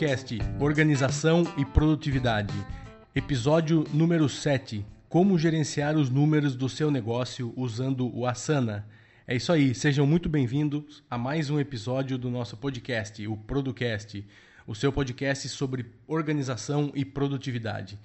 Producast Organização e Produtividade. Episódio número 7. Como gerenciar os números do seu negócio usando o Asana. É isso aí, sejam muito bem-vindos a mais um episódio do nosso podcast, o Producast, o seu podcast sobre organização e produtividade.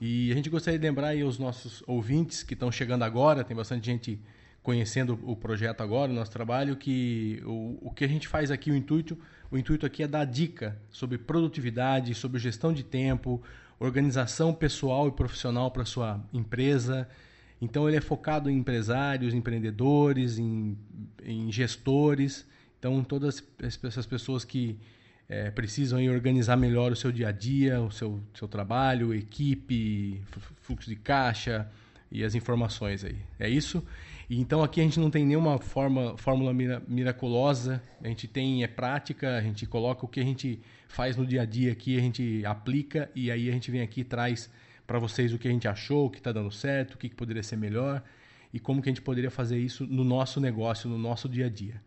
E a gente gostaria de lembrar aí aos nossos ouvintes que estão chegando agora, tem bastante gente conhecendo o projeto agora, o nosso trabalho, que o, o que a gente faz aqui, o intuito, o intuito aqui é dar dica sobre produtividade, sobre gestão de tempo, organização pessoal e profissional para sua empresa, então ele é focado em empresários, empreendedores, em, em gestores. Então todas essas pessoas que é, precisam aí, organizar melhor o seu dia a dia, o seu, seu trabalho, equipe, fluxo de caixa e as informações aí. É isso? Então aqui a gente não tem nenhuma forma, fórmula miraculosa, a gente tem é prática, a gente coloca o que a gente faz no dia a dia aqui, a gente aplica e aí a gente vem aqui e traz para vocês o que a gente achou, o que está dando certo, o que, que poderia ser melhor e como que a gente poderia fazer isso no nosso negócio, no nosso dia a dia.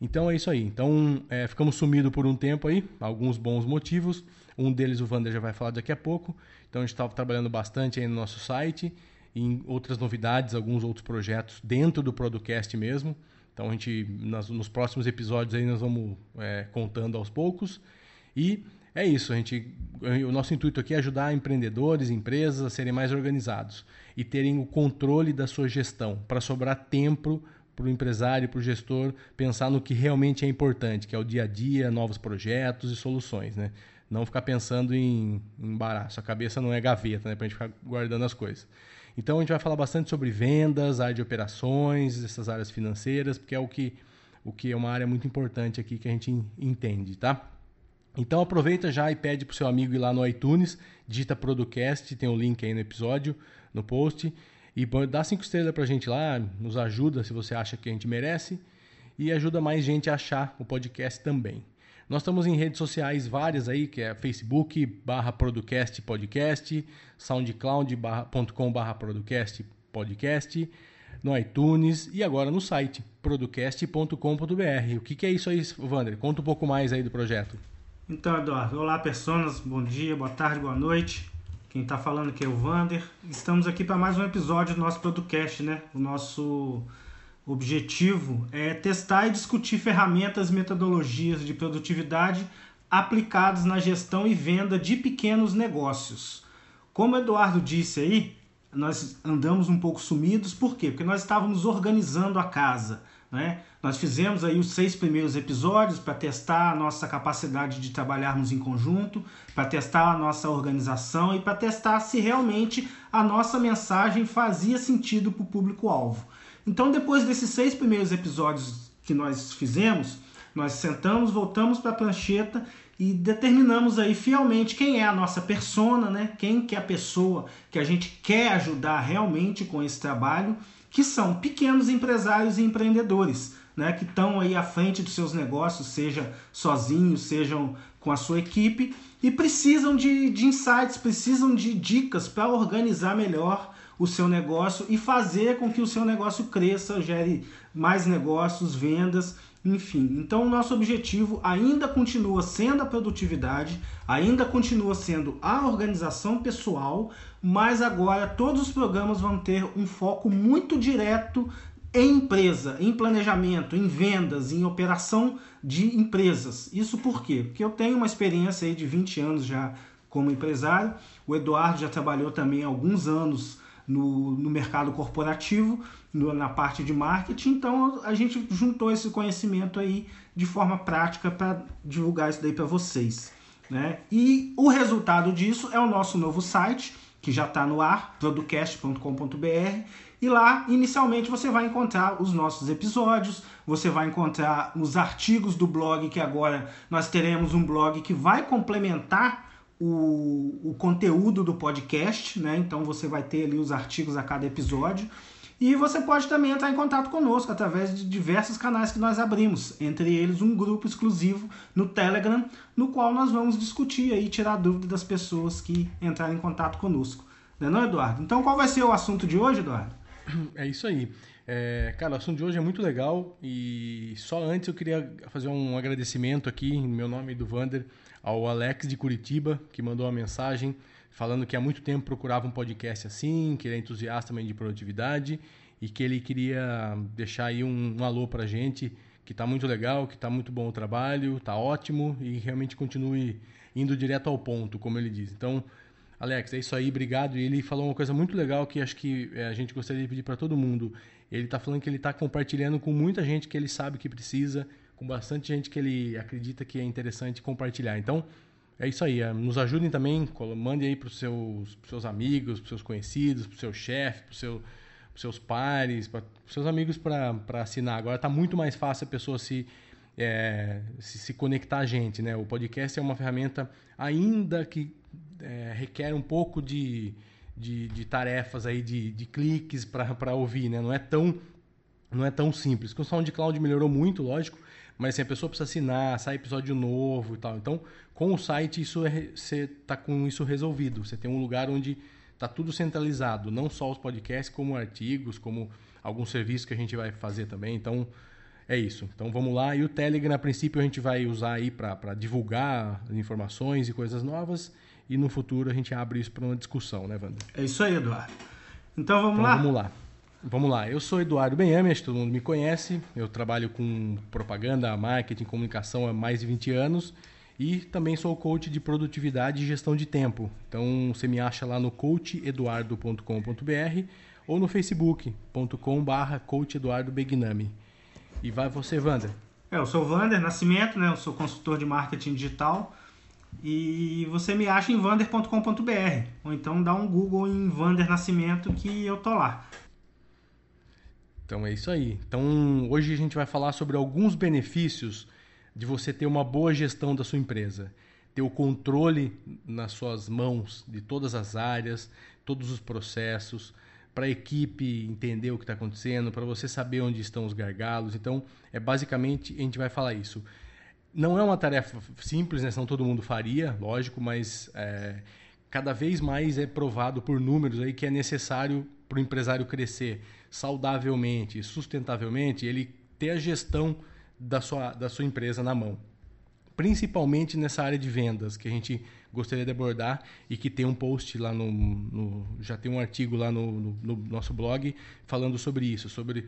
Então é isso aí. Então é, ficamos sumidos por um tempo aí, alguns bons motivos. Um deles o Vander já vai falar daqui a pouco. Então a gente estava trabalhando bastante aí no nosso site, em outras novidades, alguns outros projetos dentro do Producast mesmo. Então a gente, nas, nos próximos episódios aí nós vamos é, contando aos poucos. E é isso, a gente, o nosso intuito aqui é ajudar empreendedores, empresas a serem mais organizados e terem o controle da sua gestão, para sobrar tempo para o empresário, para o gestor pensar no que realmente é importante, que é o dia a dia, novos projetos e soluções, né? Não ficar pensando em, em embaraço. A cabeça não é gaveta, né? Para a gente ficar guardando as coisas. Então a gente vai falar bastante sobre vendas, área de operações, essas áreas financeiras, porque é o que, o que é uma área muito importante aqui que a gente entende, tá? Então aproveita já e pede para o seu amigo ir lá no iTunes, digita Producast, tem o um link aí no episódio, no post, e dá cinco estrelas para a gente lá, nos ajuda se você acha que a gente merece, e ajuda mais gente a achar o podcast também. Nós estamos em redes sociais várias aí, que é Facebook barra Producast Podcast, soundcloud.com barra Producast Podcast, no iTunes e agora no site producast.com.br. O que, que é isso aí, Wander? Conta um pouco mais aí do projeto. Então, Eduardo, olá, pessoas, bom dia, boa tarde, boa noite. Quem está falando aqui é o Vander. Estamos aqui para mais um episódio do nosso podcast, né? O nosso objetivo é testar e discutir ferramentas e metodologias de produtividade aplicadas na gestão e venda de pequenos negócios. Como o Eduardo disse aí, nós andamos um pouco sumidos, por quê? Porque nós estávamos organizando a casa né? Nós fizemos aí os seis primeiros episódios para testar a nossa capacidade de trabalharmos em conjunto, para testar a nossa organização e para testar se realmente a nossa mensagem fazia sentido para o público-alvo. Então, depois desses seis primeiros episódios que nós fizemos, nós sentamos, voltamos para a prancheta e determinamos aí fielmente quem é a nossa persona, né? quem que é a pessoa que a gente quer ajudar realmente com esse trabalho que são pequenos empresários e empreendedores, né, que estão aí à frente dos seus negócios, seja sozinhos, sejam com a sua equipe, e precisam de, de insights, precisam de dicas para organizar melhor o seu negócio e fazer com que o seu negócio cresça, gere mais negócios, vendas enfim, então o nosso objetivo ainda continua sendo a produtividade, ainda continua sendo a organização pessoal, mas agora todos os programas vão ter um foco muito direto em empresa, em planejamento, em vendas, em operação de empresas. Isso por quê? Porque eu tenho uma experiência aí de 20 anos já como empresário, o Eduardo já trabalhou também alguns anos no, no mercado corporativo, no, na parte de marketing. Então a gente juntou esse conhecimento aí de forma prática para divulgar isso daí para vocês. Né? E o resultado disso é o nosso novo site, que já está no ar, producast.com.br. E lá, inicialmente, você vai encontrar os nossos episódios, você vai encontrar os artigos do blog, que agora nós teremos um blog que vai complementar o, o conteúdo do podcast, né? Então você vai ter ali os artigos a cada episódio. E você pode também entrar em contato conosco através de diversos canais que nós abrimos, entre eles um grupo exclusivo no Telegram, no qual nós vamos discutir e tirar dúvidas das pessoas que entrarem em contato conosco. Não é não, Eduardo? Então qual vai ser o assunto de hoje, Eduardo? É isso aí. É, cara, o assunto de hoje é muito legal e só antes eu queria fazer um agradecimento aqui, em meu nome e do Vander, ao Alex de Curitiba, que mandou uma mensagem falando que há muito tempo procurava um podcast assim, que ele é entusiasta também de produtividade e que ele queria deixar aí um, um alô pra gente, que tá muito legal, que tá muito bom o trabalho, tá ótimo e realmente continue indo direto ao ponto, como ele diz. Então, Alex, é isso aí, obrigado. E ele falou uma coisa muito legal que acho que é, a gente gostaria de pedir para todo mundo. Ele está falando que ele está compartilhando com muita gente que ele sabe que precisa, com bastante gente que ele acredita que é interessante compartilhar. Então, é isso aí. É, nos ajudem também, mande aí para os seus, seus amigos, para seus conhecidos, para o seu chefe, para seu, os seus pares, para os seus amigos para assinar. Agora está muito mais fácil a pessoa se, é, se, se conectar a gente. Né? O podcast é uma ferramenta, ainda que é, requer um pouco de, de, de, tarefas aí, de, de cliques para ouvir, né? Não é tão não é tão simples. Com o SoundCloud melhorou muito, lógico, mas assim, a pessoa precisa assinar, sai episódio novo e tal. Então, com o site, isso é, você está com isso resolvido. Você tem um lugar onde está tudo centralizado, não só os podcasts, como artigos, como alguns serviços que a gente vai fazer também. Então, é isso. Então vamos lá. E o Telegram, a princípio, a gente vai usar aí para divulgar informações e coisas novas e no futuro a gente abre isso para uma discussão, né, Wander? É isso aí, Eduardo. Então vamos então, lá? Vamos lá. Vamos lá. Eu sou Eduardo Benhame, acho que todo mundo me conhece. Eu trabalho com propaganda, marketing, comunicação há mais de 20 anos e também sou coach de produtividade e gestão de tempo. Então você me acha lá no coacheduardo.com.br ou no facebook.com/barra coacheduardobegnami. E vai você, Wander. É, eu sou o Wander Nascimento, né? Eu sou consultor de marketing digital e você me acha em vander.com.br. Ou então dá um Google em Vander Nascimento que eu tô lá. Então é isso aí. Então hoje a gente vai falar sobre alguns benefícios de você ter uma boa gestão da sua empresa. Ter o controle nas suas mãos de todas as áreas, todos os processos, para a equipe entender o que está acontecendo, para você saber onde estão os gargalos. Então, é basicamente a gente vai falar isso. Não é uma tarefa simples, né? Senão todo mundo faria, lógico, mas é, cada vez mais é provado por números aí que é necessário para o empresário crescer saudavelmente, sustentavelmente, ele ter a gestão da sua, da sua empresa na mão. Principalmente nessa área de vendas, que a gente gostaria de abordar e que tem um post lá no. no já tem um artigo lá no, no, no nosso blog falando sobre isso, sobre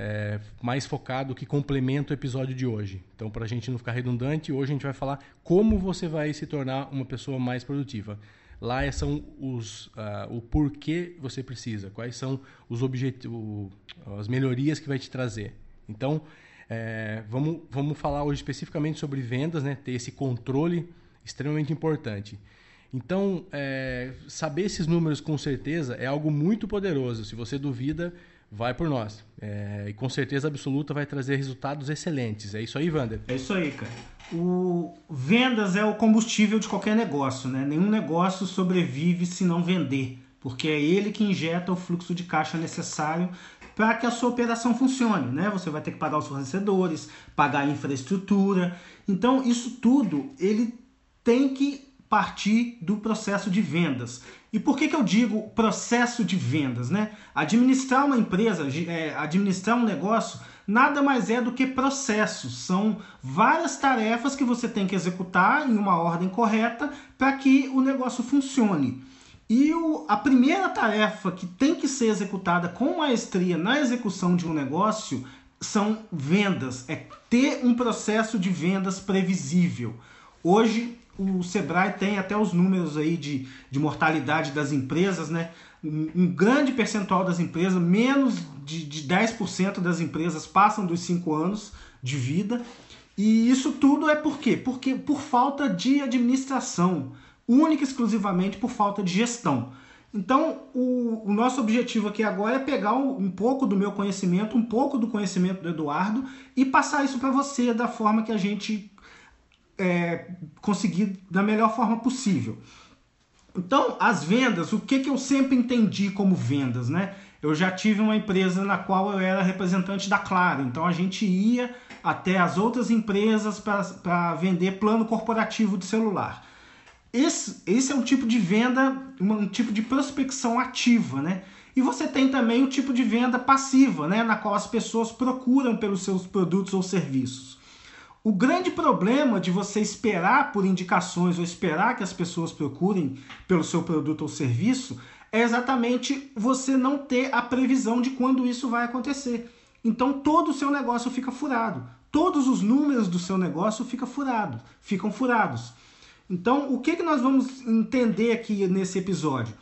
é, mais focado que complementa o episódio de hoje. Então, para a gente não ficar redundante, hoje a gente vai falar como você vai se tornar uma pessoa mais produtiva. Lá são os, uh, o porquê você precisa, quais são os objetivos, as melhorias que vai te trazer. Então, é, vamos, vamos falar hoje especificamente sobre vendas, né? ter esse controle extremamente importante. Então, é, saber esses números com certeza é algo muito poderoso. Se você duvida, vai por nós. É, e com certeza absoluta vai trazer resultados excelentes. É isso aí, Wander? É isso aí, cara. O vendas é o combustível de qualquer negócio, né? Nenhum negócio sobrevive se não vender, porque é ele que injeta o fluxo de caixa necessário para que a sua operação funcione, né? Você vai ter que pagar os fornecedores, pagar a infraestrutura. Então, isso tudo ele tem que partir do processo de vendas. E por que, que eu digo processo de vendas? Né? Administrar uma empresa, é, administrar um negócio, nada mais é do que processos. São várias tarefas que você tem que executar em uma ordem correta para que o negócio funcione. E o, a primeira tarefa que tem que ser executada com maestria na execução de um negócio são vendas, é ter um processo de vendas previsível. Hoje o Sebrae tem até os números aí de, de mortalidade das empresas, né? Um, grande percentual das empresas, menos de, de 10% das empresas passam dos 5 anos de vida. E isso tudo é por quê? Porque por falta de administração, única e exclusivamente por falta de gestão. Então, o, o, nosso objetivo aqui agora é pegar um, um, pouco do meu conhecimento, um pouco do conhecimento do Eduardo e passar isso para você da forma que a gente é, conseguir da melhor forma possível. Então, as vendas, o que, que eu sempre entendi como vendas, né? Eu já tive uma empresa na qual eu era representante da Claro, então a gente ia até as outras empresas para vender plano corporativo de celular. Esse, esse é um tipo de venda, um tipo de prospecção ativa, né? E você tem também o tipo de venda passiva, né, na qual as pessoas procuram pelos seus produtos ou serviços. O grande problema de você esperar por indicações ou esperar que as pessoas procurem pelo seu produto ou serviço é exatamente você não ter a previsão de quando isso vai acontecer. Então todo o seu negócio fica furado. Todos os números do seu negócio fica furado, ficam furados. Então, o que, que nós vamos entender aqui nesse episódio?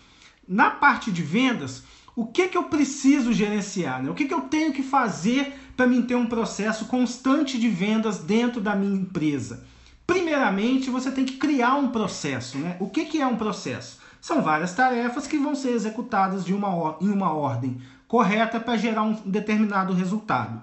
Na parte de vendas, o que, que eu preciso gerenciar? Né? O que, que eu tenho que fazer para mim ter um processo constante de vendas dentro da minha empresa? Primeiramente, você tem que criar um processo. Né? O que, que é um processo? São várias tarefas que vão ser executadas de uma, em uma ordem correta para gerar um determinado resultado.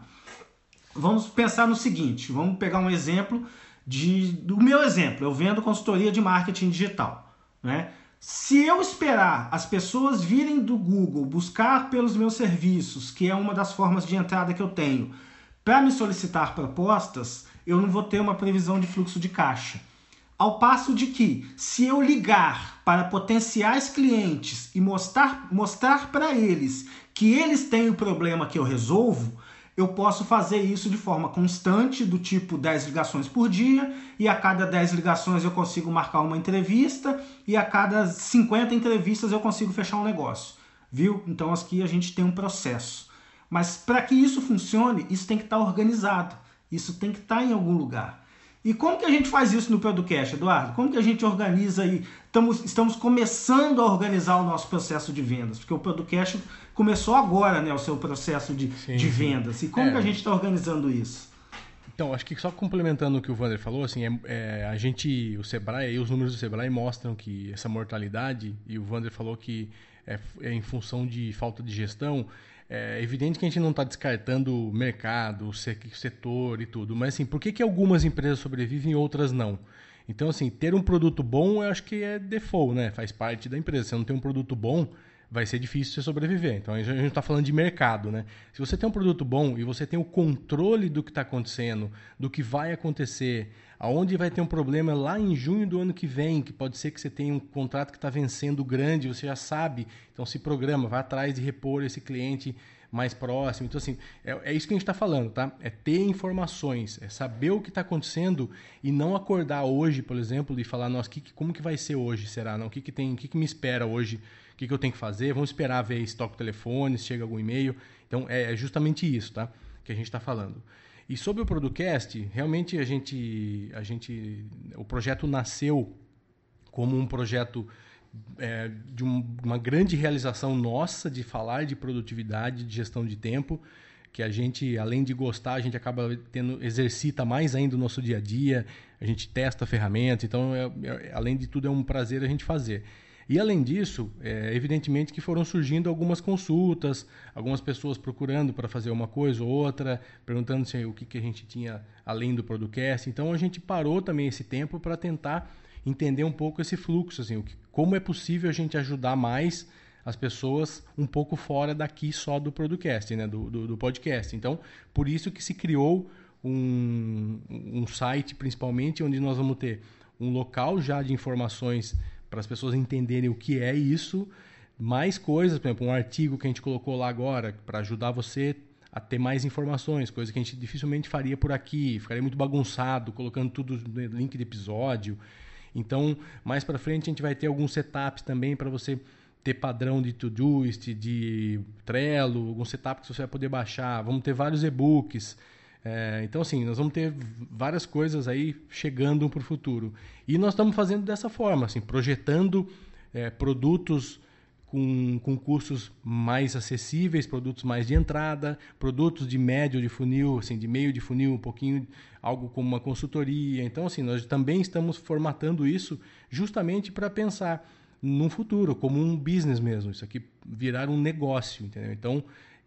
Vamos pensar no seguinte: vamos pegar um exemplo de, do meu exemplo. Eu vendo consultoria de marketing digital. Né? Se eu esperar as pessoas virem do Google buscar pelos meus serviços, que é uma das formas de entrada que eu tenho, para me solicitar propostas, eu não vou ter uma previsão de fluxo de caixa. Ao passo de que, se eu ligar para potenciais clientes e mostrar, mostrar para eles que eles têm o problema que eu resolvo, eu posso fazer isso de forma constante, do tipo 10 ligações por dia, e a cada 10 ligações eu consigo marcar uma entrevista, e a cada 50 entrevistas eu consigo fechar um negócio. Viu? Então aqui a gente tem um processo. Mas para que isso funcione, isso tem que estar tá organizado. Isso tem que estar tá em algum lugar. E como que a gente faz isso no Producast, Eduardo? Como que a gente organiza aí? Estamos, estamos começando a organizar o nosso processo de vendas, porque o Producast começou agora, né, o seu processo de, sim, de vendas. E como é. que a gente está organizando isso? Então, acho que só complementando o que o Wander falou, assim, é, é, a gente, o Sebrae, os números do Sebrae mostram que essa mortalidade, e o Wander falou que é, é em função de falta de gestão, é evidente que a gente não está descartando o mercado, o setor e tudo, mas assim, por que, que algumas empresas sobrevivem e outras não? Então, assim, ter um produto bom eu acho que é default, né? Faz parte da empresa. Se não tem um produto bom, vai ser difícil você sobreviver. Então, a gente está falando de mercado, né? Se você tem um produto bom e você tem o controle do que está acontecendo, do que vai acontecer, aonde vai ter um problema lá em junho do ano que vem, que pode ser que você tenha um contrato que está vencendo grande, você já sabe, então se programa, vai atrás de repor esse cliente mais próximo. Então, assim, é, é isso que a gente está falando, tá? É ter informações, é saber o que está acontecendo e não acordar hoje, por exemplo, e falar, nossa, que, como que vai ser hoje, será? Não, o que, que tem, o que, que me espera hoje? O que, que eu tenho que fazer? Vamos esperar ver estoque telefone, se chega algum e-mail. Então, é, é justamente isso, tá? Que a gente está falando. E sobre o Producast, realmente a gente, a gente, o projeto nasceu como um projeto é, de um, uma grande realização nossa de falar de produtividade, de gestão de tempo, que a gente, além de gostar, a gente acaba tendo exercita mais ainda o nosso dia a dia, a gente testa ferramentas, então, é, é, além de tudo, é um prazer a gente fazer. E além disso, é, evidentemente que foram surgindo algumas consultas, algumas pessoas procurando para fazer uma coisa ou outra, perguntando se o que, que a gente tinha além do podcast. Então a gente parou também esse tempo para tentar entender um pouco esse fluxo, assim, o que, como é possível a gente ajudar mais as pessoas um pouco fora daqui só do podcast, né, do, do, do podcast. Então, por isso que se criou um, um site, principalmente, onde nós vamos ter um local já de informações para as pessoas entenderem o que é isso, mais coisas, por exemplo, um artigo que a gente colocou lá agora para ajudar você a ter mais informações, coisa que a gente dificilmente faria por aqui, ficaria muito bagunçado, colocando tudo no link de episódio. Então, mais para frente a gente vai ter alguns setups também para você ter padrão de Todoist, de Trello, alguns setups que você vai poder baixar. Vamos ter vários e-books. É, então, assim, nós vamos ter várias coisas aí chegando para o futuro. E nós estamos fazendo dessa forma, assim, projetando é, produtos com, com custos mais acessíveis, produtos mais de entrada, produtos de médio de funil, assim, de meio de funil, um pouquinho, algo como uma consultoria. Então, assim, nós também estamos formatando isso justamente para pensar num futuro, como um business mesmo, isso aqui virar um negócio, entendeu? Então,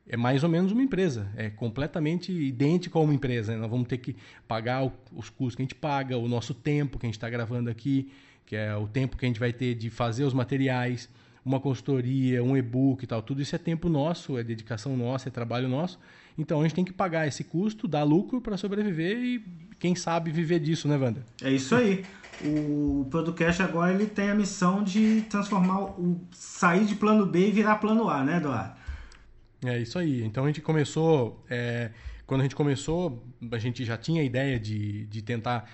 é mais ou menos uma empresa, é completamente idêntico a uma empresa. Né? Nós vamos ter que pagar os custos que a gente paga, o nosso tempo que a gente está gravando aqui, que é o tempo que a gente vai ter de fazer os materiais, uma consultoria, um e-book e tal, tudo isso é tempo nosso, é dedicação nossa, é trabalho nosso. Então a gente tem que pagar esse custo, dar lucro para sobreviver e quem sabe viver disso, né, Wander? É isso aí. O Podcast agora ele tem a missão de transformar o sair de plano B e virar plano A, né, Eduardo? É isso aí. Então a gente começou. É, quando a gente começou, a gente já tinha a ideia de, de tentar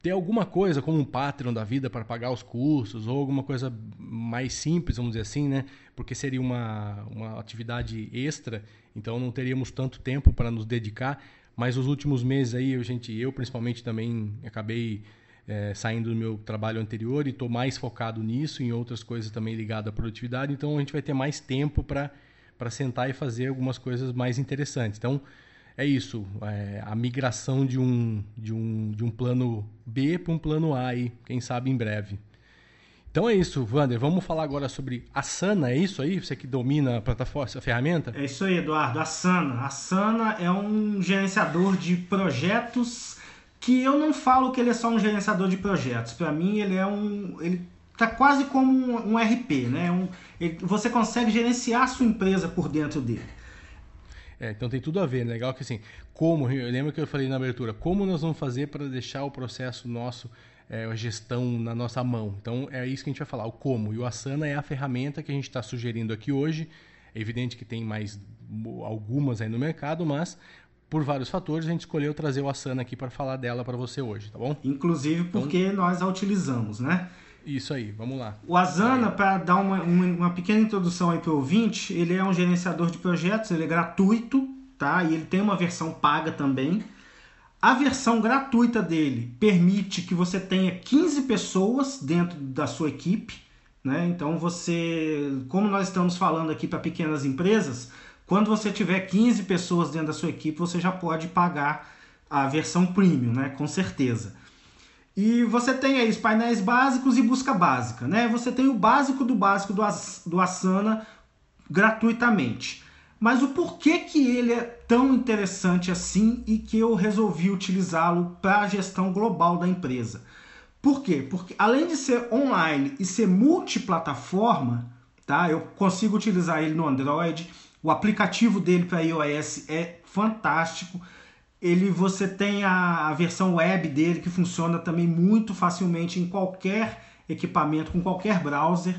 ter alguma coisa como um Patreon da vida para pagar os cursos ou alguma coisa mais simples, vamos dizer assim, né? Porque seria uma, uma atividade extra, então não teríamos tanto tempo para nos dedicar. Mas os últimos meses aí, a gente, eu principalmente também acabei é, saindo do meu trabalho anterior e estou mais focado nisso, em outras coisas também ligadas à produtividade. Então a gente vai ter mais tempo para sentar e fazer algumas coisas mais interessantes. Então é isso, é a migração de um, de um, de um plano B para um plano A, aí, quem sabe em breve. Então é isso, Wander. Vamos falar agora sobre a Sana, é isso aí? Você que domina a plataforma, a ferramenta? É isso aí, Eduardo. A Sana. A Sana é um gerenciador de projetos que eu não falo que ele é só um gerenciador de projetos. Para mim, ele é um. Ele tá quase como um, um RP, né? Um, ele, você consegue gerenciar a sua empresa por dentro dele. É, então tem tudo a ver, né? legal que assim, como, eu lembro que eu falei na abertura, como nós vamos fazer para deixar o processo nosso, é, a gestão na nossa mão. Então é isso que a gente vai falar, o como. E o Asana é a ferramenta que a gente está sugerindo aqui hoje. É evidente que tem mais algumas aí no mercado, mas por vários fatores a gente escolheu trazer o Asana aqui para falar dela para você hoje, tá bom? Inclusive então porque então, nós a utilizamos, né? Isso aí, vamos lá. O Asana, para dar uma, uma, uma, pequena introdução aí para o ouvinte, ele é um gerenciador de projetos, ele é gratuito, tá? E ele tem uma versão paga também. A versão gratuita dele permite que você tenha 15 pessoas dentro da sua equipe, né? Então você, como nós estamos falando aqui para pequenas empresas, quando você tiver 15 pessoas dentro da sua equipe, você já pode pagar a versão premium, né? Com certeza. E você tem aí os painéis básicos e busca básica, né? Você tem o básico do básico do, As, do Asana gratuitamente. Mas o porquê que ele é tão interessante assim e que eu resolvi utilizá-lo para a gestão global da empresa? Por quê? Porque além de ser online e ser multiplataforma, tá? Eu consigo utilizar ele no Android. O aplicativo dele para iOS é fantástico ele você tem a, a, versão web dele que funciona também muito facilmente em qualquer equipamento, com qualquer browser.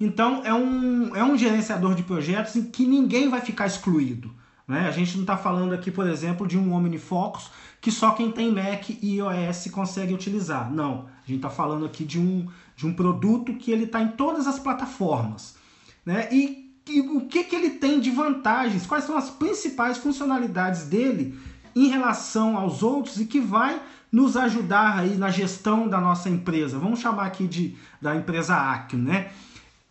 Então é um, é um gerenciador de projetos em que ninguém vai ficar excluído. Né? A gente não está falando aqui, por exemplo, de um OmniFocus que só quem tem Mac e iOS consegue utilizar. Não, a gente está falando aqui de um, de um produto que ele está em todas as plataformas. Né? E, e o que, que ele tem de vantagens? Quais são as principais funcionalidades dele em relação aos outros e que vai nos ajudar aí na gestão da nossa empresa. Vamos chamar aqui de da empresa Accio, né?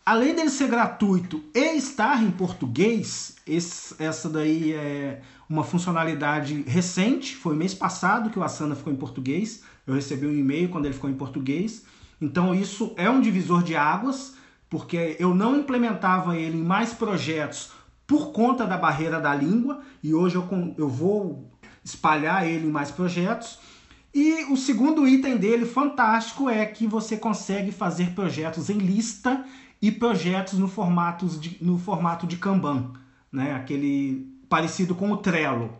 Além dele ser gratuito e estar em português, esse, essa daí é uma funcionalidade recente, foi mês passado que o Asana ficou em português. Eu recebi um e-mail quando ele ficou em português. Então isso é um divisor de águas, porque eu não implementava ele em mais projetos por conta da barreira da língua, e hoje eu, eu vou espalhar ele em mais projetos. E o segundo item dele, fantástico, é que você consegue fazer projetos em lista e projetos no formato de, no formato de Kanban, né? aquele parecido com o Trello.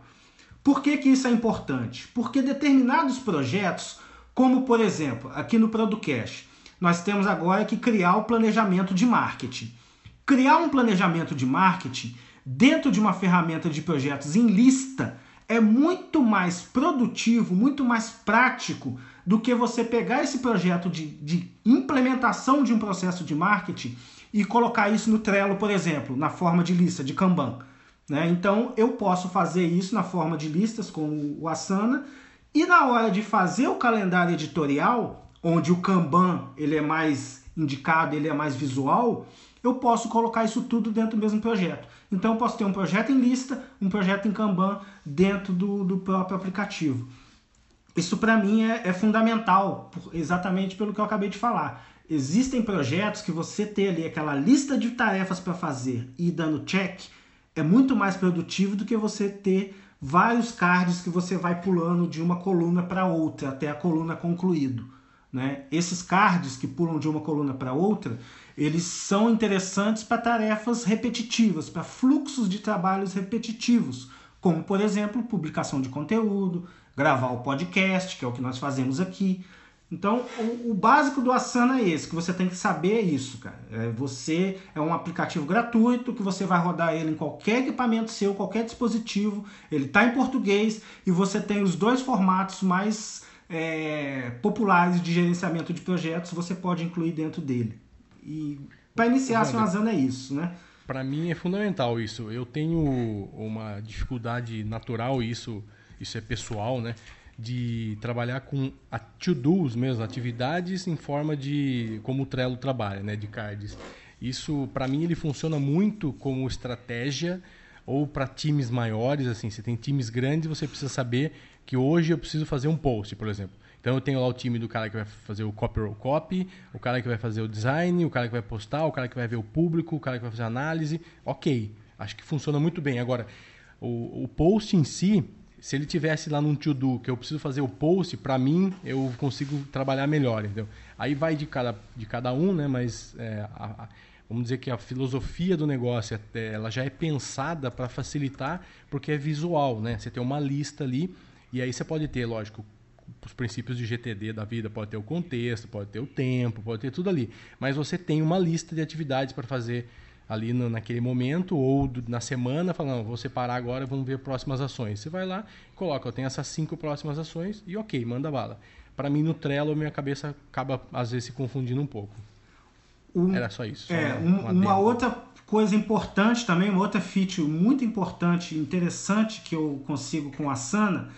Por que, que isso é importante? Porque determinados projetos, como por exemplo, aqui no Producast, nós temos agora que criar o planejamento de marketing. Criar um planejamento de marketing dentro de uma ferramenta de projetos em lista é muito mais produtivo, muito mais prático do que você pegar esse projeto de, de implementação de um processo de marketing e colocar isso no Trello, por exemplo, na forma de lista, de Kanban. Né? Então eu posso fazer isso na forma de listas com o Asana e na hora de fazer o calendário editorial, onde o Kanban ele é mais indicado, ele é mais visual, eu posso colocar isso tudo dentro do mesmo projeto. Então eu posso ter um projeto em lista, um projeto em Kanban dentro do, do próprio aplicativo. Isso para mim é, é fundamental, por, exatamente pelo que eu acabei de falar. Existem projetos que você ter ali aquela lista de tarefas para fazer e dando check é muito mais produtivo do que você ter vários cards que você vai pulando de uma coluna para outra até a coluna concluído. Né? Esses cards que pulam de uma coluna para outra, eles são interessantes para tarefas repetitivas, para fluxos de trabalhos repetitivos, como, por exemplo, publicação de conteúdo, gravar o podcast, que é o que nós fazemos aqui. Então, o, o, básico do Asana é esse, que você tem que saber isso, cara. É, você é um aplicativo gratuito que você vai rodar ele em qualquer equipamento seu, qualquer dispositivo. Ele está em português e você tem os dois formatos mais é, populares de gerenciamento de projetos. Você pode incluir dentro dele. E para iniciar, o Asana é isso, né? Para mim é fundamental isso. Eu tenho uma dificuldade natural, isso, isso é pessoal, né? de trabalhar com to-dos mesmo, atividades em forma de como o Trello trabalha, né, de cards. Isso para mim ele funciona muito como estratégia ou para times maiores, assim, você tem times grandes, você precisa saber que hoje eu preciso fazer um post, por exemplo. Então eu tenho lá o time do cara que vai fazer o copy roll copy, o cara que vai fazer o design, o cara que vai postar, o cara que vai ver o público, o cara que vai fazer análise. Ok, acho que funciona muito bem. Agora, o, o post em si, se ele tivesse lá num to-do que eu preciso fazer o post, para mim eu consigo trabalhar melhor, entendeu? Aí vai de cada, de cada um, né? Mas é, a, a, vamos dizer que a filosofia do negócio é, ela já é pensada para facilitar, porque é visual, né? Você tem uma lista ali e aí você pode ter, lógico, os princípios de GTD da vida, pode ter o contexto, pode ter o tempo, pode ter tudo ali. Mas você tem uma lista de atividades para fazer ali no, naquele momento ou do, na semana, falando, vou separar agora, vamos ver próximas ações. Você vai lá, coloca, eu tenho essas cinco próximas ações e ok, manda bala. Para mim no Trello minha cabeça acaba às vezes se confundindo um pouco. Um, Era só isso. Só é, uma, uma outra coisa importante também, uma outra feature muito importante, interessante que eu consigo com a Sana,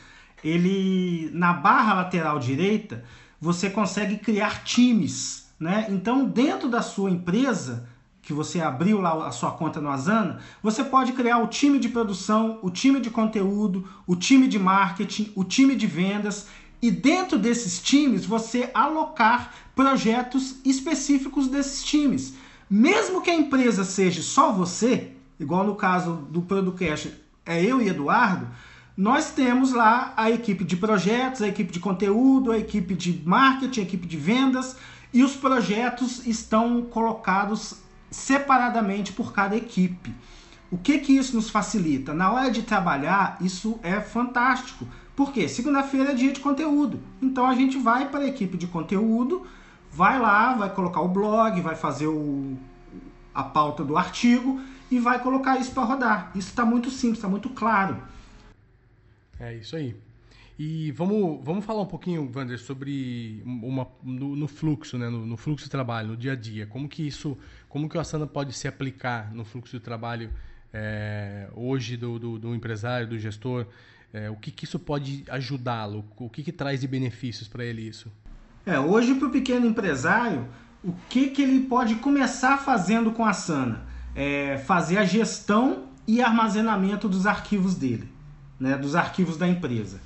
ele na barra lateral direita você consegue criar times, né? Então dentro da sua empresa que você abriu lá a sua conta no Asana, você pode criar o time de produção, o time de conteúdo, o time de marketing, o time de vendas e dentro desses times você alocar projetos específicos desses times. Mesmo que a empresa seja só você, igual no caso do Producast, é eu e Eduardo, nós temos lá a equipe de projetos, a equipe de conteúdo, a equipe de marketing, a equipe de vendas, e os projetos estão colocados separadamente por cada equipe. O que que isso nos facilita? Na hora de trabalhar, isso é fantástico. Por quê? Segunda-feira é dia de conteúdo. Então a gente vai para a equipe de conteúdo, vai lá, vai colocar o blog, vai fazer o, a pauta do artigo e vai colocar isso para rodar. Isso está muito simples, está muito claro. É isso aí. E vamos, vamos falar um pouquinho, Wander, sobre uma, no, no fluxo, né? No, no, fluxo de trabalho, no dia a dia. Como que isso, como que o Asana pode se aplicar no fluxo de trabalho é, hoje do, do, do, empresário, do gestor? É, o que, que isso pode ajudá-lo? O que, que traz de benefícios para ele isso? É, hoje para o pequeno empresário, o que, que ele pode começar fazendo com a Asana? É fazer a gestão e armazenamento dos arquivos dele, né, dos arquivos da empresa.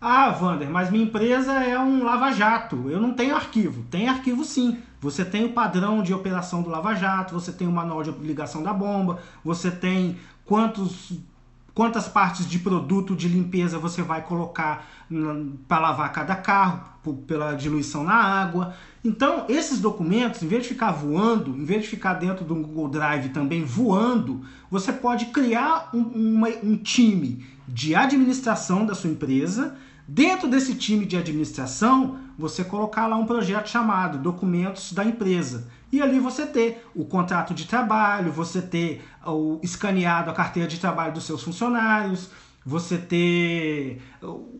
Ah, Vander, mas minha empresa é um lava-jato. Eu não tenho arquivo. Tem arquivo sim. Você tem o padrão de operação do lava-jato, você tem o manual de ligação da bomba, você tem quantos quantas partes de produto de limpeza você vai colocar para lavar cada carro pela diluição na água. Então, esses documentos, em vez de ficar voando, em vez de ficar dentro do Google Drive também voando, você pode criar um, uma, um time de administração da sua empresa Dentro desse time de administração, você colocar lá um projeto chamado Documentos da Empresa. E ali você ter o contrato de trabalho, você ter o escaneado a carteira de trabalho dos seus funcionários, você ter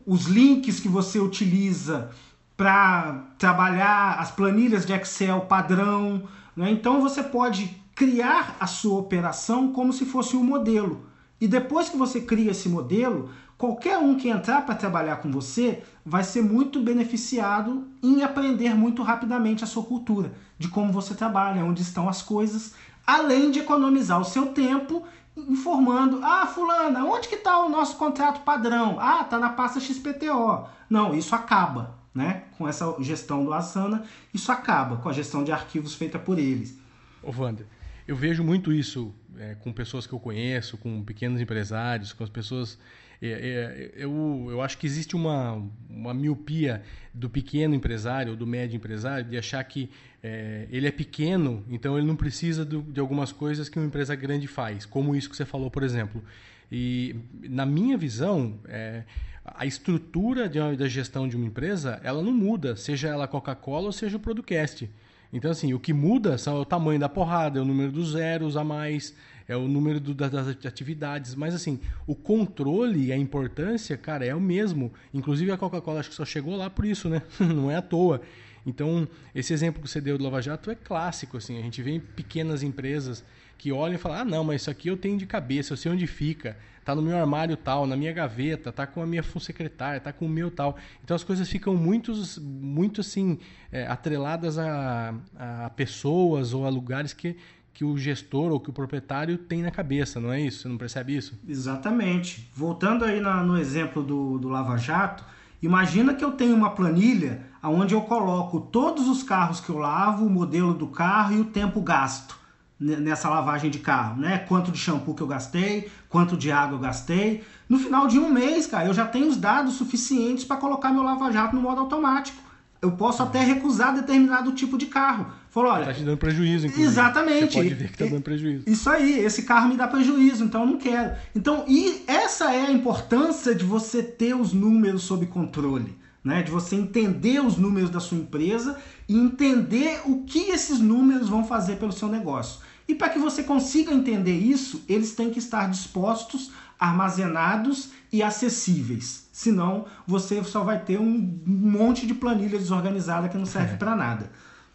os links que você utiliza para trabalhar as planilhas de Excel padrão. Né? Então você pode criar a sua operação como se fosse um modelo. E depois que você cria esse modelo, qualquer um que entrar para trabalhar com você vai ser muito beneficiado em aprender muito rapidamente a sua cultura, de como você trabalha, onde estão as coisas, além de economizar o seu tempo informando, ah, fulana, onde que está o nosso contrato padrão? Ah, está na pasta XPTO. Não, isso acaba, né? Com essa gestão do Asana, isso acaba com a gestão de arquivos feita por eles. Ô, Wander, eu vejo muito isso é, com pessoas que eu conheço, com pequenos empresários, com as pessoas é, é, eu, eu acho que existe uma, uma miopia do pequeno empresário, do médio empresário, de achar que é, ele é pequeno, então ele não precisa do, de algumas coisas que uma empresa grande faz, como isso que você falou, por exemplo. E, na minha visão, é, a estrutura de, da gestão de uma empresa, ela não muda, seja ela Coca-Cola ou seja o Producast. Então, assim, o que muda são o tamanho da porrada, é o número dos zeros a mais, é o número do, das atividades. Mas, assim, o controle e a importância, cara, é o mesmo. Inclusive, a Coca-Cola acho que só chegou lá por isso, né? Não é à toa. Então, esse exemplo que você deu do Lava Jato é clássico, assim. A gente vê em pequenas empresas que olham e falam, ah, não, mas isso aqui eu tenho de cabeça, eu sei onde fica tá no meu armário tal, na minha gaveta, tá com a minha secretária, tá com o meu tal. Então as coisas ficam muito, muito assim, é, atreladas a, a pessoas ou a lugares que, que o gestor ou que o proprietário tem na cabeça, não é isso? Você não percebe isso? Exatamente. Voltando aí na, no exemplo do, do Lava Jato, imagina que eu tenho uma planilha onde eu coloco todos os carros que eu lavo, o modelo do carro e o tempo gasto nessa lavagem de carro, né? Quanto de shampoo que eu gastei, quanto de água eu gastei. No final de um mês, cara, eu já tenho os dados suficientes para colocar meu lava-jato no modo automático. Eu posso até recusar determinado tipo de carro. Falou, olha. Tá te dando prejuízo, inclusive. Exatamente. Você pode ver que tá dando prejuízo. Isso aí, esse carro me dá prejuízo, então eu não quero. Então, e essa é a importância de você ter os números sob controle né? De você entender os números da sua empresa e entender o que esses números vão fazer pelo seu negócio. E para que você consiga entender isso, eles têm que estar dispostos, armazenados e acessíveis. Senão, você só vai ter um monte de planilha desorganizada que não serve é. para nada.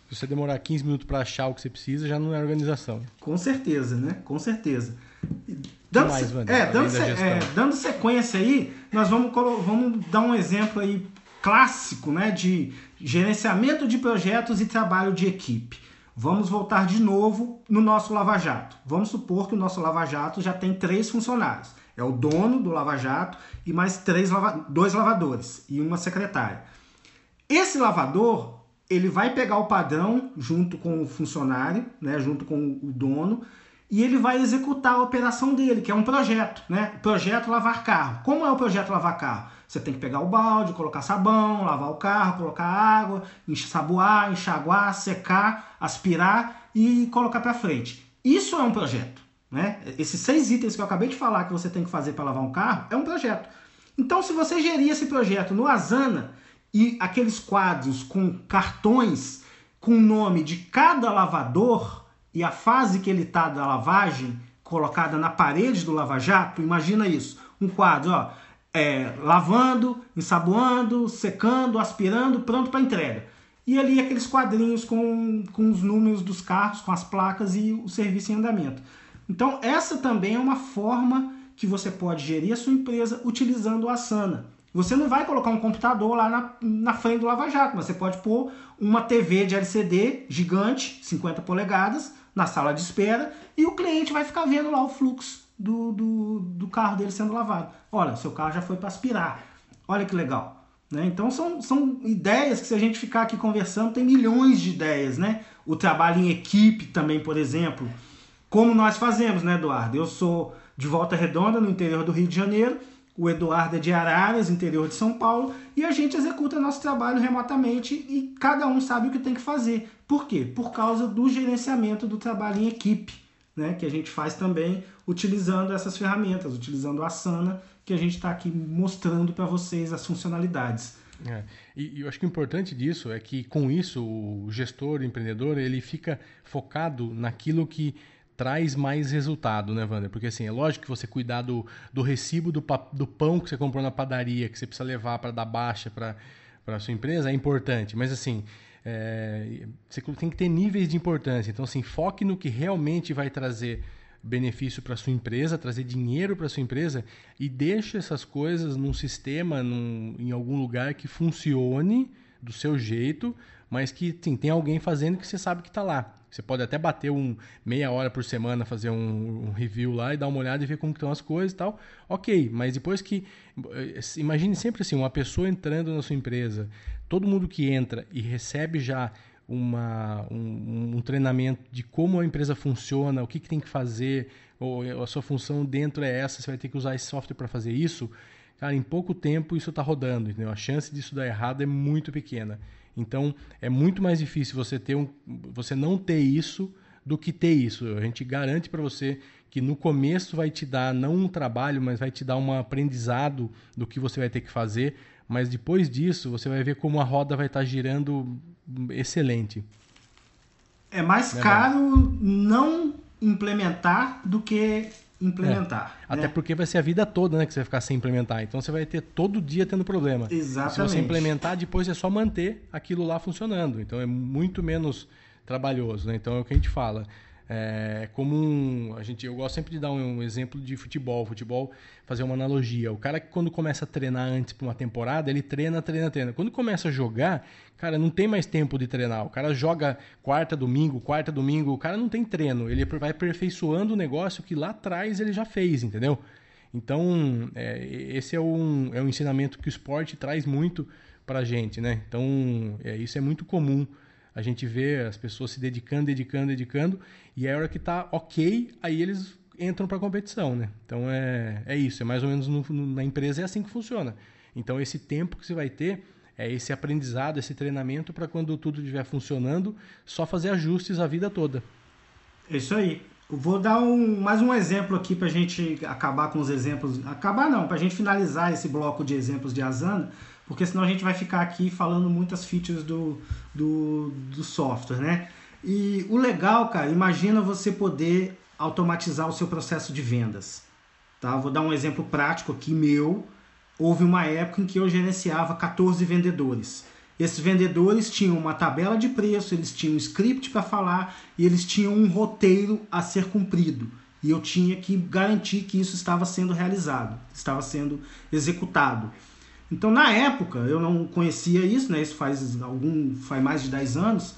Se você demorar 15 minutos para achar o que você precisa, já não é organização. Com certeza, né? Com certeza. Dando, mais, é, dando, se, é, dando sequência aí, nós vamos, vamos dar um exemplo aí clássico né, de gerenciamento de projetos e trabalho de equipe. Vamos voltar de novo no nosso Lava Jato. Vamos supor que o nosso Lava Jato já tem três funcionários. É o dono do Lava Jato e mais três lava dois lavadores e uma secretária. Esse lavador ele vai pegar o padrão junto com o funcionário, né, junto com o dono, e ele vai executar a operação dele, que é um projeto, né? Projeto lavar carro. Como é o projeto lavar carro? Você tem que pegar o balde, colocar sabão, lavar o carro, colocar água, ensaboar, enxaguar, secar, aspirar e colocar para frente. Isso é um projeto, né? Esses seis itens que eu acabei de falar que você tem que fazer para lavar um carro é um projeto. Então, se você gerir esse projeto no Asana e aqueles quadros com cartões com o nome de cada lavador e a fase que ele está da lavagem colocada na parede do lava-jato, imagina isso, um quadro, ó, é, lavando, ensaboando, secando, aspirando, pronto para entrega. E ali aqueles quadrinhos com, com os números dos carros, com as placas e o serviço em andamento. Então essa também é uma forma que você pode gerir a sua empresa utilizando o Asana. Você não vai colocar um computador lá na, na frente do Lava Jato, mas você pode pôr uma TV de LCD gigante, 50 polegadas, na sala de espera e o cliente vai ficar vendo lá o fluxo do, do, do carro dele sendo lavado. Olha, seu carro já foi para aspirar. Olha que legal. Né? Então são, são ideias que se a gente ficar aqui conversando, tem milhões de ideias. Né? O trabalho em equipe também, por exemplo. Como nós fazemos, né, Eduardo? Eu sou de Volta Redonda, no interior do Rio de Janeiro. O Eduardo é de Araras, interior de São Paulo, e a gente executa nosso trabalho remotamente e cada um sabe o que tem que fazer. Por quê? Por causa do gerenciamento do trabalho em equipe, né? que a gente faz também utilizando essas ferramentas, utilizando a Asana, que a gente está aqui mostrando para vocês as funcionalidades. É. E, eu acho que o importante disso é que com isso o gestor, o empreendedor, ele fica focado naquilo que traz mais resultado, né, Wander? Porque assim, é lógico que você cuidar do, do recibo do, do pão que você comprou na padaria, que você precisa levar para dar baixa para a sua empresa, é importante. Mas assim, é, você tem que ter níveis de importância. Então, assim, foque no que realmente vai trazer benefício para sua empresa, trazer dinheiro para sua empresa e deixe essas coisas num sistema, num, em algum lugar que funcione do seu jeito, mas que sim, tem alguém fazendo que você sabe que está lá. Você pode até bater um meia hora por semana, fazer um, um, review lá e dar uma olhada e ver como estão as coisas e tal. Ok, mas depois que. Eh, imagine sempre assim: uma pessoa entrando na sua empresa, todo mundo que entra e recebe já uma, um, um treinamento de como a empresa funciona, o que, que tem que fazer, ou a sua função dentro é essa, você vai ter que usar esse software para fazer isso cara, em pouco tempo isso está rodando, entendeu? A chance disso dar errado é muito pequena. Então, é muito mais difícil você ter um, você não ter isso do que ter isso. A gente garante para você que no começo vai te dar não um trabalho, mas vai te dar um aprendizado do que você vai ter que fazer, mas depois disso você vai ver como a roda vai estar tá girando excelente. É mais é caro não implementar do que implementar. É. Né? Até porque vai ser a vida toda né, que você vai ficar sem implementar. Então você vai ter todo dia tendo problema. Exatamente. Se você implementar, depois é só manter aquilo lá funcionando. Então é muito menos trabalhoso. Né? Então é o que a gente fala. É comum, a gente, eu gosto sempre de dar um, um, exemplo de futebol. Futebol, fazer uma analogia. O cara que quando começa a treinar antes para uma temporada, ele treina, treina, treina. Quando começa a jogar, cara, não tem mais tempo de treinar. O cara joga quarta, domingo, quarta, domingo. O cara não tem treino. Ele vai aperfeiçoando o negócio que lá atrás ele já fez, entendeu? Então, é, esse é um, é um ensinamento que o esporte traz muito para a gente, né? Então, é, isso é muito comum a gente vê as pessoas se dedicando, dedicando, dedicando, e a hora que está ok, aí eles entram para a competição, né? Então é, é isso, é mais ou menos no, no, na empresa é assim que funciona. Então esse tempo que você vai ter é esse aprendizado, esse treinamento para quando tudo estiver funcionando, só fazer ajustes a vida toda. É isso aí. Vou dar um, mais um exemplo aqui para a gente acabar com os exemplos. Acabar não, para a gente finalizar esse bloco de exemplos de Asana porque senão a gente vai ficar aqui falando muitas features do, do, do software, né? E o legal, cara, imagina você poder automatizar o seu processo de vendas. Tá? Vou dar um exemplo prático aqui meu. Houve uma época em que eu gerenciava 14 vendedores. Esses vendedores tinham uma tabela de preço, eles tinham um script para falar e eles tinham um roteiro a ser cumprido. E eu tinha que garantir que isso estava sendo realizado, estava sendo executado. Então, na época, eu não conhecia isso, né? Isso faz algum faz mais de 10 anos.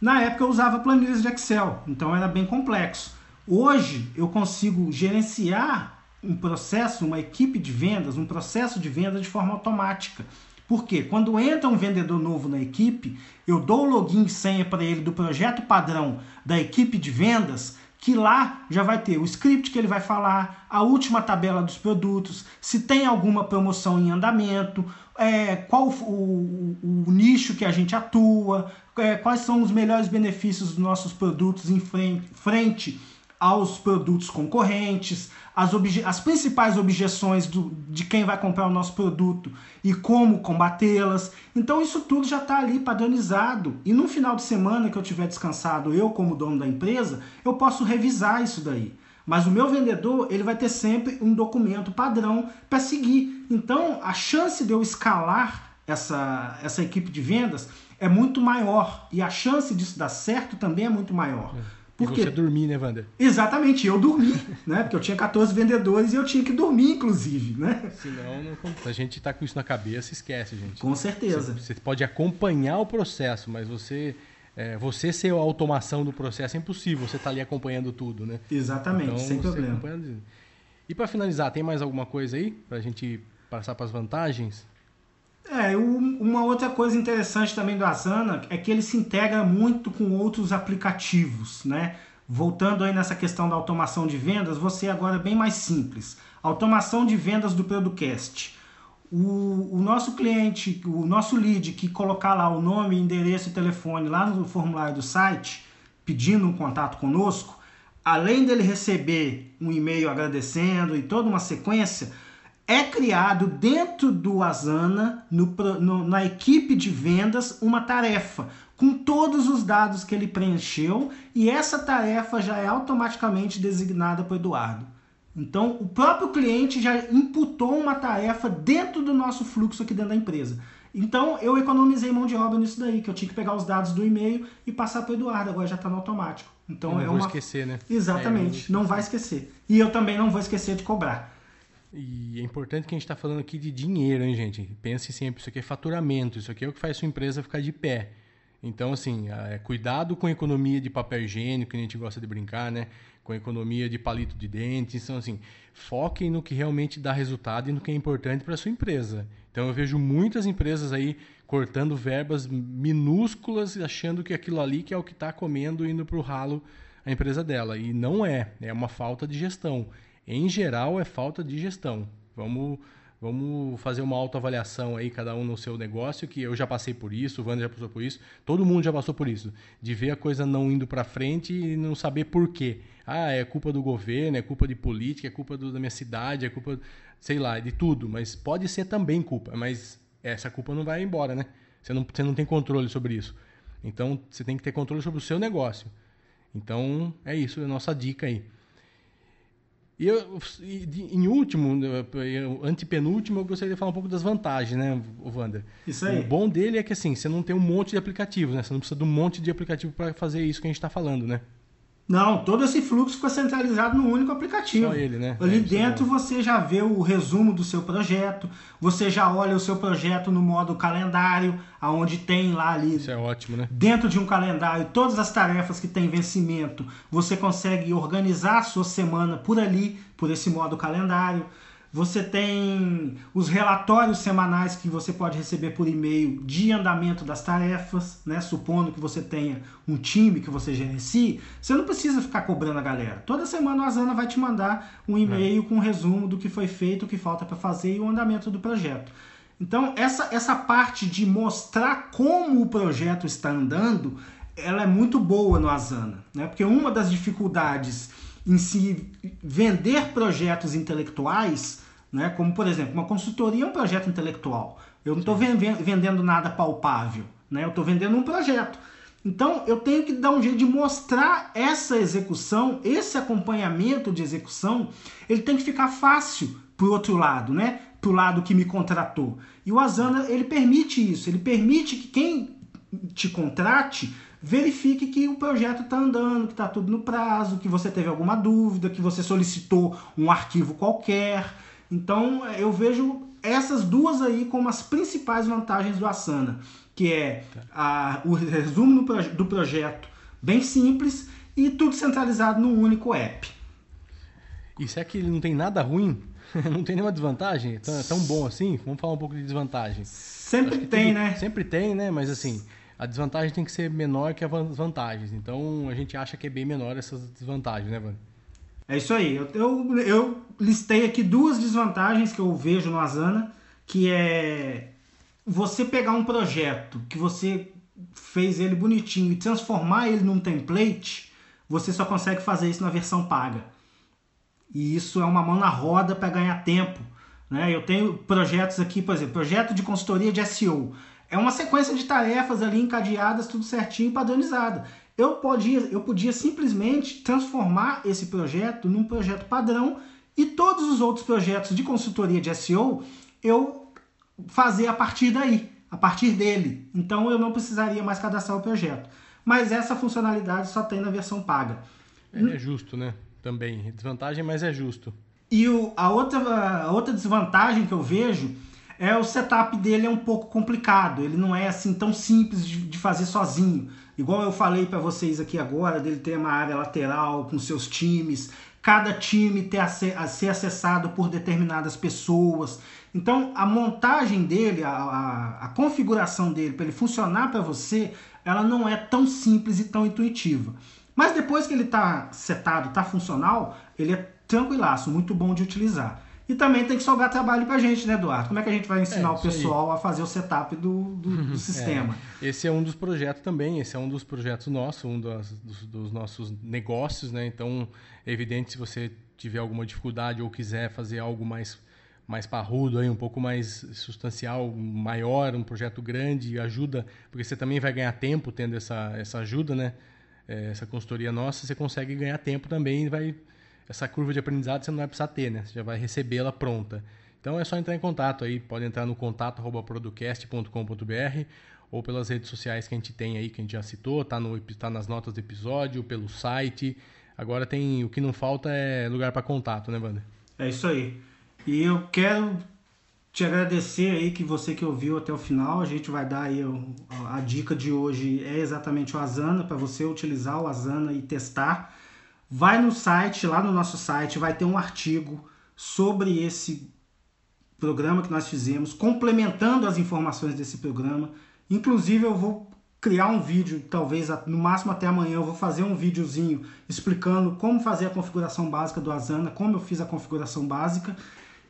Na época eu usava planilhas de Excel, então era bem complexo. Hoje eu consigo gerenciar um processo, uma equipe de vendas, um processo de venda de forma automática. Por quê? Quando entra um vendedor novo na equipe, eu dou o login e senha para ele do projeto padrão da equipe de vendas que lá já vai ter o script que ele vai falar, a última tabela dos produtos, se tem alguma promoção em andamento, é, qual o, o, o, nicho que a gente atua, é, quais são os melhores benefícios dos nossos produtos em frente, frente aos produtos concorrentes, as, as principais objeções do, de quem vai comprar o nosso produto e como combatê-las. Então isso tudo já está ali padronizado. E no final de semana que eu tiver descansado, eu como dono da empresa, eu posso revisar isso daí. Mas o meu vendedor ele vai ter sempre um documento padrão para seguir. Então a chance de eu escalar essa, essa equipe de vendas é muito maior. E a chance disso dar certo também é muito maior. É. Por quê? você dormir, né, Wander? Exatamente, eu dormi, né? Porque eu tinha 14 vendedores e eu tinha que dormir, inclusive, né? Senão, não, a gente tá com isso na cabeça, esquece, gente. Com certeza. Você, você pode acompanhar o processo, mas você é, você ser a automação do processo é impossível. Você tá ali acompanhando tudo, né? Exatamente, então, sem problema. Acompanhando... E para finalizar, tem mais alguma coisa aí para a gente passar para as vantagens? É, uma outra coisa interessante também do Asana é que ele se integra muito com outros aplicativos, né? Voltando aí nessa questão da automação de vendas, você agora é bem mais simples. Automação de vendas do Producast. O, o, nosso cliente, o nosso lead que colocar lá o nome, endereço e telefone lá no formulário do site, pedindo um contato conosco, além dele receber um e-mail agradecendo e toda uma sequência, é criado dentro do Asana, no, no, na equipe de vendas, uma tarefa com todos os dados que ele preencheu e essa tarefa já é automaticamente designada para o Eduardo. Então, o próprio cliente já imputou uma tarefa dentro do nosso fluxo aqui dentro da empresa. Então, eu economizei mão de obra nisso daí, que eu tinha que pegar os dados do e-mail e passar para o Eduardo, agora já está no automático. Então, não é vou uma... esquecer, né? Exatamente, é, não vai esquecer. E eu também não vou esquecer de cobrar. E é importante que a gente está falando aqui de dinheiro, hein, gente? Pense sempre, isso aqui é faturamento, isso aqui é o que faz sua empresa ficar de pé. Então, assim, é, cuidado com a economia de papel higiênico, que a gente gosta de brincar, né? Com a economia de palito de dente. Então, assim, foquem no que realmente dá resultado e no que é importante para sua empresa. Então, eu vejo muitas empresas aí cortando verbas minúsculas, achando que aquilo ali que é o que está comendo indo para o ralo a empresa dela. E não é. É uma falta de gestão em geral, é falta de gestão. Vamos Vamos fazer uma autoavaliação aí, cada um no seu negócio, que eu já passei por isso, o Wander já passou por isso, todo mundo já passou por isso. De ver a coisa não indo para frente e não saber por quê. Ah, é culpa do governo, é culpa de política, é culpa do, da minha cidade, é culpa, sei lá, de tudo. Mas pode ser também culpa, mas essa culpa não vai embora, né? Você não, você não tem controle sobre isso. Então, você tem que ter controle sobre o seu negócio. Então, é isso, é a nossa dica aí. E, eu, em último, antepenúltimo, eu gostaria de falar um pouco das vantagens, né, o Wander? Isso aí. O bom dele é que assim, você não tem um monte de aplicativos, né? Você não precisa de um monte de aplicativo para fazer isso que a gente está falando, né? Não, todo esse fluxo fica centralizado no único aplicativo. Só ele, né? Ali é, dentro é você já vê o resumo do seu projeto, você já olha o seu projeto no modo calendário, aonde tem lá ali. Isso é ótimo, né? Dentro de um calendário, todas as tarefas que tem vencimento, você consegue organizar a sua semana por ali, por esse modo calendário. Você tem os relatórios semanais que você pode receber por e-mail de andamento das tarefas, né? Supondo que você tenha um time que você gerencie, você não precisa ficar cobrando a galera. Toda semana a Asana vai te mandar um e-mail é. com um resumo do que foi feito, o que falta para fazer e o andamento do projeto. Então, essa, essa parte de mostrar como o projeto está andando, ela é muito boa no Asana, né? Porque uma das dificuldades em se vender projetos intelectuais, né? como por exemplo, uma consultoria é um projeto intelectual. Eu não estou vendendo nada palpável, né? eu estou vendendo um projeto. Então eu tenho que dar um jeito de mostrar essa execução, esse acompanhamento de execução, ele tem que ficar fácil para o outro lado, né? Para o lado que me contratou. E o Asana ele permite isso, ele permite que quem te contrate verifique que o projeto está andando, que está tudo no prazo, que você teve alguma dúvida, que você solicitou um arquivo qualquer. Então eu vejo essas duas aí como as principais vantagens do Asana, que é a, o resumo do, projeto bem simples e tudo centralizado num único app. E será que ele não tem nada ruim? não tem nenhuma desvantagem? É tão, é tão bom assim? Vamos falar um pouco de desvantagem. Sempre tem, né? Sempre tem, né? Mas assim, a desvantagem tem que ser menor que as vantagens. Então a gente acha que é bem menor essas desvantagens, né, Vani? É isso aí. Eu, eu, eu, listei aqui duas desvantagens que eu vejo no Asana, que é você pegar um projeto que você fez ele bonitinho e transformar ele num template, você só consegue fazer isso na versão paga. E isso é uma mão na roda para ganhar tempo. Né? Eu tenho projetos aqui, por exemplo, projeto de consultoria de SEO. É uma sequência de tarefas ali encadeadas, tudo certinho, padronizada. Eu podia, eu podia simplesmente transformar esse projeto num projeto padrão e todos os outros projetos de consultoria de SEO eu fazer a partir daí, a partir dele. Então eu não precisaria mais cadastrar o projeto. Mas essa funcionalidade só tem na versão paga. É, é justo, né? Também. Desvantagem, mas é justo. E o, a, outra, a outra desvantagem que eu vejo é o setup dele é um pouco complicado. Ele não é assim tão simples de, de fazer sozinho. Igual eu falei para vocês aqui agora, dele ter uma área lateral com seus times, cada time ter a ser, a ser acessado por determinadas pessoas. Então a montagem dele, a, a, a configuração dele para ele funcionar para você, ela não é tão simples e tão intuitiva. Mas depois que ele está setado, está funcional, ele é tranquilaço, muito bom de utilizar. E também tem que sobrar trabalho pra gente, né, Eduardo? Como é que a gente vai ensinar é, o pessoal aí. a fazer o setup do, do, do sistema? É. Esse é um dos projetos também, esse é um dos projetos nossos, um dos, dos, dos, nossos negócios, né? Então, é evidente se você tiver alguma dificuldade ou quiser fazer algo mais mais parrudo aí, um pouco mais substancial, maior, um projeto grande, ajuda, porque você também vai ganhar tempo tendo essa, essa ajuda, né? É, essa consultoria nossa, você consegue ganhar tempo também e vai essa curva de aprendizado você não vai precisar ter, né? Você já vai recebê-la pronta. Então é só entrar em contato aí, pode entrar no contato@producast.com.br ou pelas redes sociais que a gente tem aí, que a gente já citou, tá, no, tá nas notas do episódio, pelo site. Agora tem o que não falta é lugar para contato, né, Wander? É isso aí. E eu quero te agradecer aí que você que ouviu até o final. A gente vai dar aí a, a dica de hoje é exatamente o Asana para você utilizar o Asana e testar. Vai no site, lá no nosso site, vai ter um artigo sobre esse programa que nós fizemos, complementando as informações desse programa. Inclusive, eu vou criar um vídeo, talvez no máximo até amanhã, eu vou fazer um videozinho explicando como fazer a configuração básica do Asana, como eu fiz a configuração básica.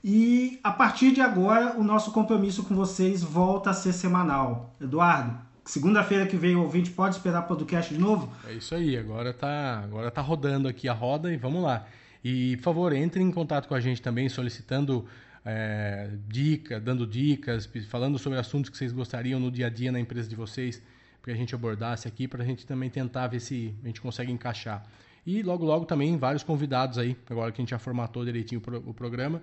E a partir de agora, o nosso compromisso com vocês volta a ser semanal. Eduardo, segunda-feira que vem o ouvinte pode esperar podcast de novo? É isso aí, agora tá, agora tá rodando aqui a roda e vamos lá. E, por favor, entre em contato com a gente também, solicitando é, dica, dando dicas, falando sobre assuntos que vocês gostariam no dia a dia na empresa de vocês, para a gente abordasse aqui, para a gente também tentar ver se a gente consegue encaixar. E logo, logo também vários convidados aí, agora que a gente já formatou direitinho o programa,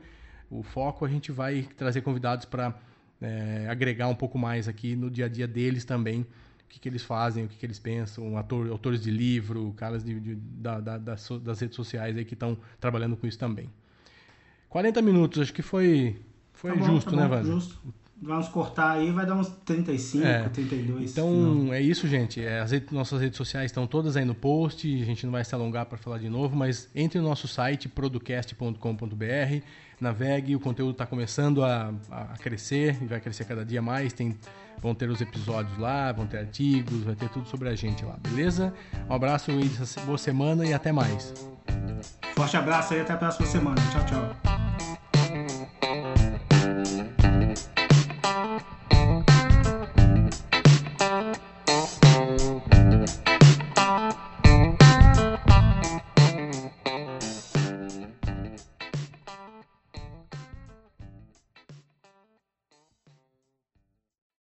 o foco a gente vai trazer convidados para é, agregar um pouco mais aqui no dia a dia deles também, o que, que eles fazem, o que, que eles pensam, ator, autores de livro, caras de, de, da, da, das, das redes sociais aí que estão trabalhando com isso também. 40 minutos, acho que foi, foi tá bom, justo, tá né, Vaz? Justo. Vamos cortar aí, vai dar uns 35, é. 32. Então não. é isso, gente. É, as redes, nossas redes sociais estão todas aí no post. A gente não vai se alongar para falar de novo, mas entre no nosso site producast.com.br, navegue. O conteúdo está começando a, a crescer e vai crescer cada dia mais. Tem, vão ter os episódios lá, vão ter artigos, vai ter tudo sobre a gente lá, beleza? Um abraço, boa semana e até mais. Forte abraço aí, até a próxima semana. Tchau, tchau.